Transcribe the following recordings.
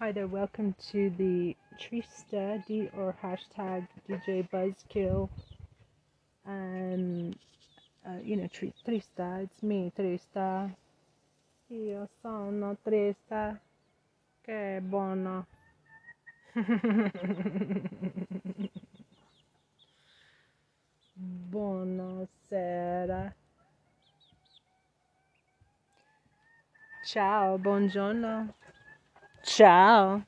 Hi there, welcome to the Trista D or hashtag DJ Buzzkill. Um, uh, you know, Tri- Trista, it's me, Trista. Io sono Trista. Che buono. Buonasera. Ciao, buongiorno. Ciao.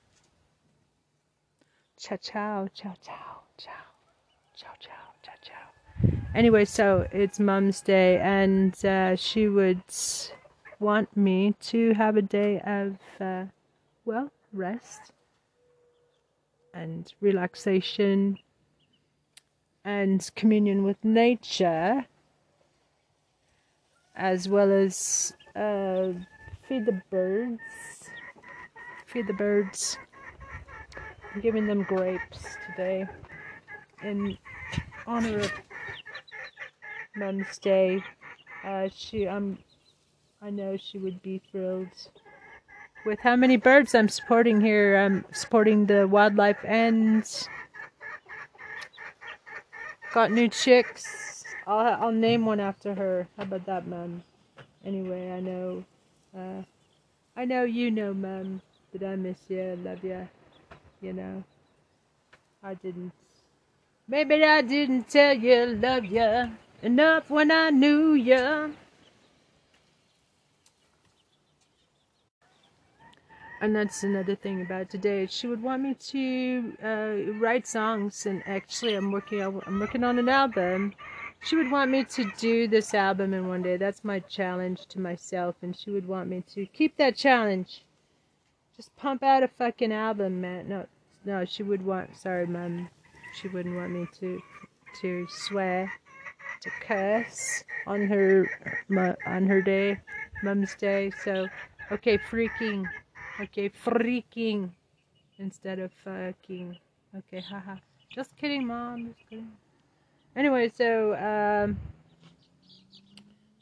Ciao, ciao, ciao, ciao, ciao, ciao, ciao, ciao, ciao. Anyway, so it's Mum's Day, and uh, she would want me to have a day of, uh, well, rest and relaxation and communion with nature, as well as uh, feed the birds. Feed the birds. I'm giving them grapes today in honor of Mum's Day. Uh, she, I'm, I know she would be thrilled with how many birds I'm supporting here. I'm supporting the wildlife and got new chicks. I'll I'll name one after her. How about that, Mum? Anyway, I know, uh, I know you know, Mum, that I miss you, love you. You know, I didn't. Maybe I didn't tell you love you enough when I knew you. and that's another thing about today. She would want me to uh, write songs, and actually, I'm working. I'm working on an album. She would want me to do this album in one day. That's my challenge to myself, and she would want me to keep that challenge. Just pump out a fucking album, man. No, no, she would want. Sorry, mom. She wouldn't want me to to swear, to curse on her on her day, mom's day. So, okay, freaking. Okay, freaking instead of fucking. Okay, haha. Just kidding, mom. Just kidding. Anyway, so um,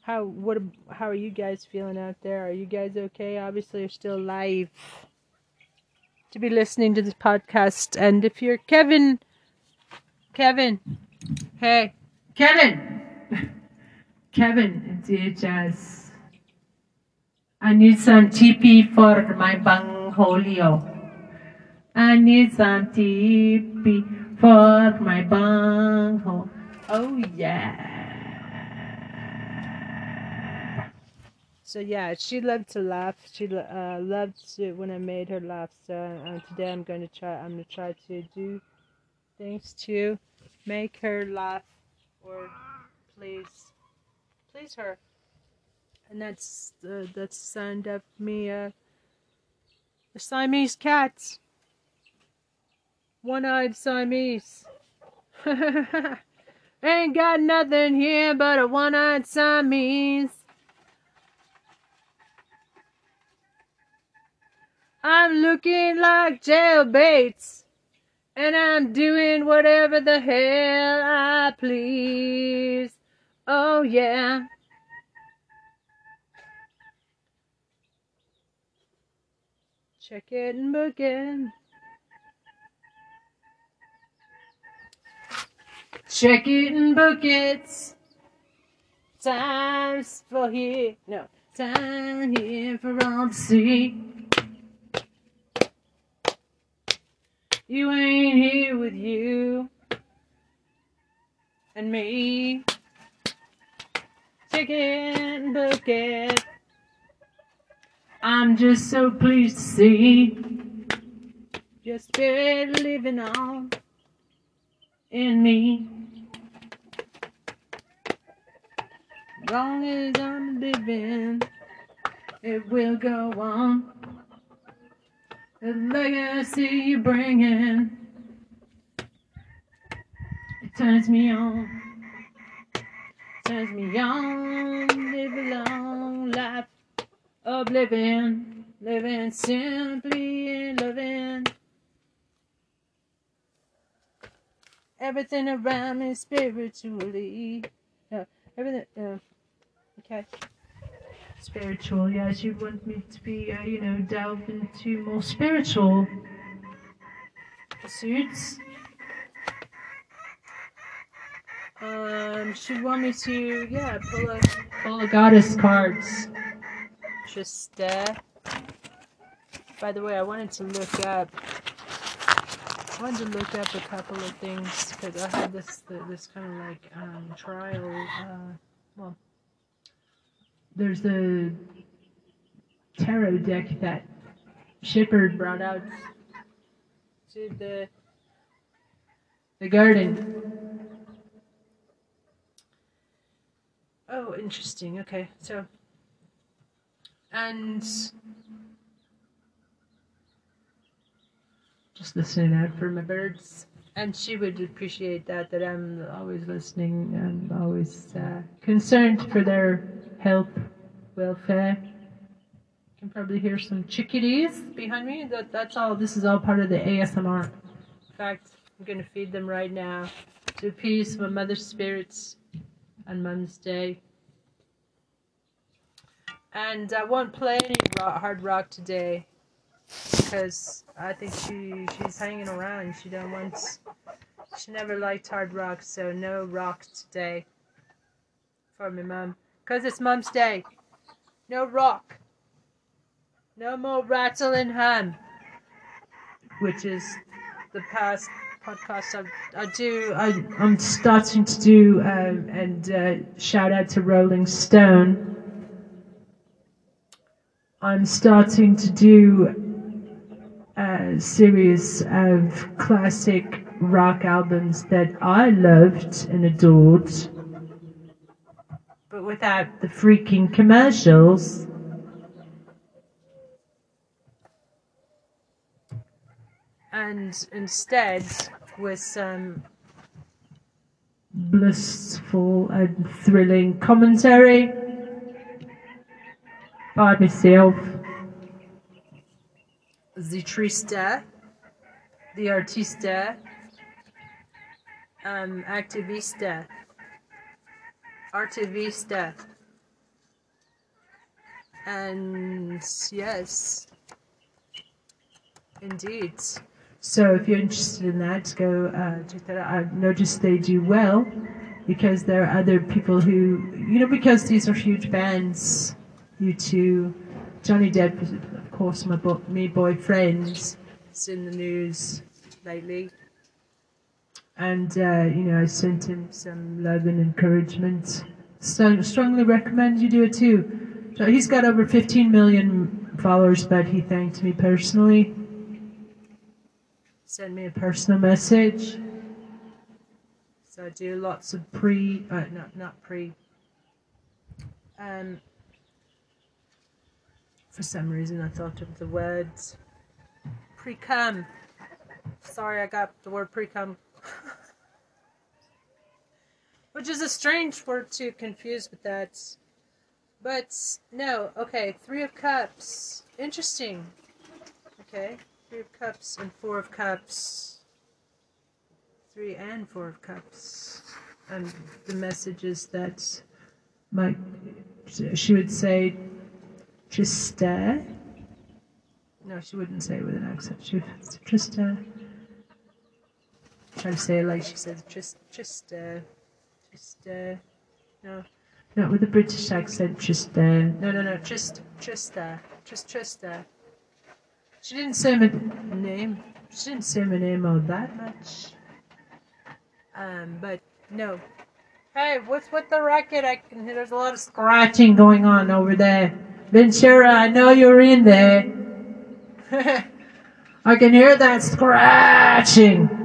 how what how are you guys feeling out there? Are you guys okay? Obviously, you're still alive to be listening to this podcast. And if you're Kevin, Kevin, hey, Kevin, Kevin, DHS. I need some TP for my bangholio. I need some TP for my bunghole. Oh yeah. So yeah, she loved to laugh. She uh, loved to when I made her laugh. So uh, today I'm going to try. I'm going to try to do things to make her laugh or please, please her and that's the that's the sound of me uh Siamese cat, One-eyed Siamese. Ain't got nothing here but a one-eyed Siamese. I'm looking like Jail jailbaits, and I'm doing whatever the hell I please. Oh yeah. Check it and book it. Check it and book it. Time's for here. No, time here for all to see. You ain't here with you and me. Chicken it. I'm just so pleased to see your spirit living on in me. Long as I'm living, it will go on. The legacy you bringing, it turns me on, turns me on. Live a long life of living, living simply and loving. Everything around me spiritually. No, everything. Uh, okay. Spiritual. Yeah, she'd want me to be, uh, you know, delve into more spiritual pursuits. Um, she'd want me to, yeah, pull a pull a goddess cards. Just uh. By the way, I wanted to look up. I wanted to look up a couple of things because I had this this kind of like um, trial. Uh, well, there's a tarot deck that Shepard brought out to the the garden. Oh, interesting. Okay, so and just listening out for my birds. And she would appreciate that, that I'm always listening and always uh, concerned for their health, welfare. You can probably hear some chickadees behind me. That That's all, this is all part of the ASMR. In fact, I'm going to feed them right now to appease my mother's spirits on Mum's Day. And I won't play any rock, hard rock today because I think she she's hanging around. She don't want. She never liked hard rock, so no rock today for my mum. Cause it's mum's day. No rock. No more rattling hum. Which is the past podcast I, I do. I, I'm starting to do um, and uh, shout out to Rolling Stone. I'm starting to do a series of classic rock albums that I loved and adored, without the freaking commercials. And instead, with some blissful and thrilling commentary by myself the trista, the artista, um, activista, artivista, and yes, indeed. So if you're interested in that, go uh, check that out. I've noticed they do well because there are other people who, you know, because these are huge bands, U2, Johnny Depp of course, my bo- me boyfriend is in the news lately. And, uh, you know, I sent him some love and encouragement. So strongly recommend you do it too. So he's got over 15 million followers, but he thanked me personally. Sent me a personal message. So I do lots of pre, uh, not, not pre, um, for some reason, I thought of the words pre-cum. Sorry, I got the word pre-cum. Which is a strange word to confuse with that. But no, okay, three of cups. Interesting. Okay, three of cups and four of cups. Three and four of cups. And the message is that my she would say just uh, no, she wouldn't say it with an accent. She would just uh, try to say it like she says, just, just, just, uh, no, not with a British accent. Just, uh, no, no, no, just, just, uh, just, just, uh. She didn't say my name. She didn't say my name all that much. Um, but no. Hey, what's with the racket? I can hear there's a lot of scratching going on over there. Ventura, I know you're in there. I can hear that scratching.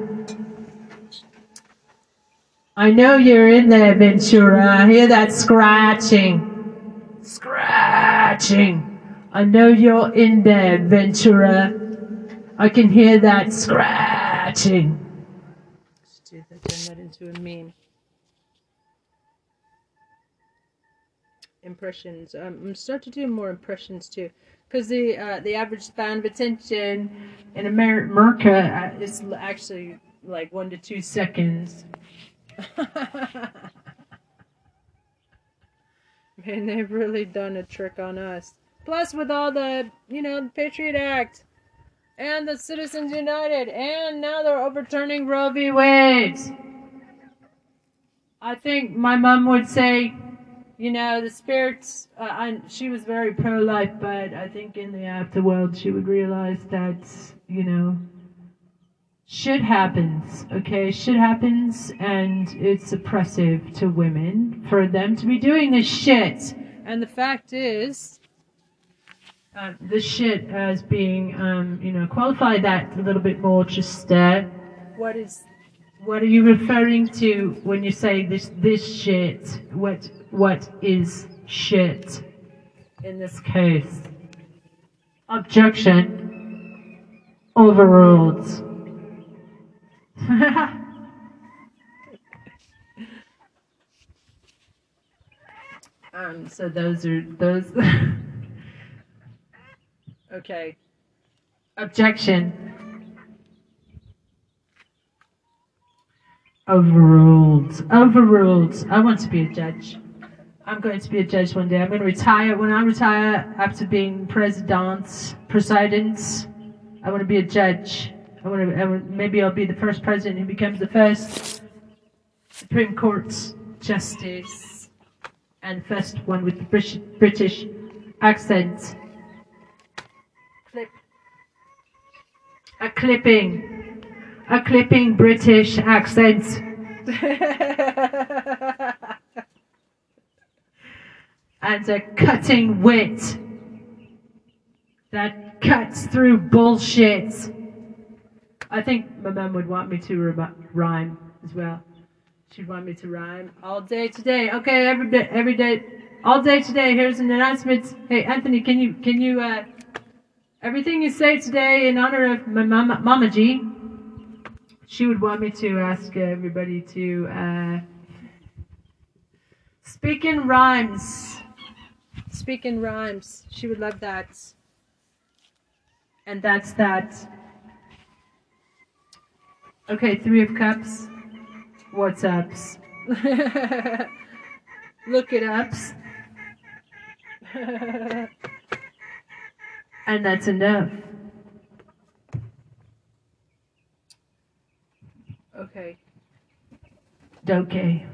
I know you're in there, Ventura. I hear that scratching. Scratching. I know you're in there, Ventura. I can hear that scratching. Turn that into a meme. impressions. Um, I'm starting to do more impressions too, because the uh, the average span of attention in America uh, is actually like one to two seconds. Man, they've really done a trick on us. Plus, with all the, you know, the Patriot Act and the Citizens United, and now they're overturning Roe v. Wade. I think my mom would say, you know, the spirits, uh, I, she was very pro life, but I think in the afterworld she would realize that, you know, shit happens, okay? Shit happens, and it's oppressive to women for them to be doing this shit. And the fact is, uh, this shit as being, um, you know, qualify that a little bit more. Just uh, what is, what are you referring to when you say this this shit? What what is shit in this case? Objection. Overruled. um. So those are those. Okay. Objection. Overruled. Overruled. I want to be a judge. I'm going to be a judge one day. I'm going to retire. When I retire after being president, president, I want to be a judge. Maybe I'll be the first president who becomes the first Supreme Court justice and first one with the British, British accent. Clip. A clipping. A clipping British accent. and a cutting wit that cuts through bullshit. I think my mum would want me to rhyme as well. She'd want me to rhyme all day today. Okay, every day, every day, all day today. Here's an announcement. Hey, Anthony, can you can you uh, everything you say today in honor of my mama, Mama G? She would want me to ask everybody to uh, speak in rhymes. Speak in rhymes. She would love that. And that's that. Okay, Three of Cups. What's ups? Look it ups. and that's enough. Okay. Okay.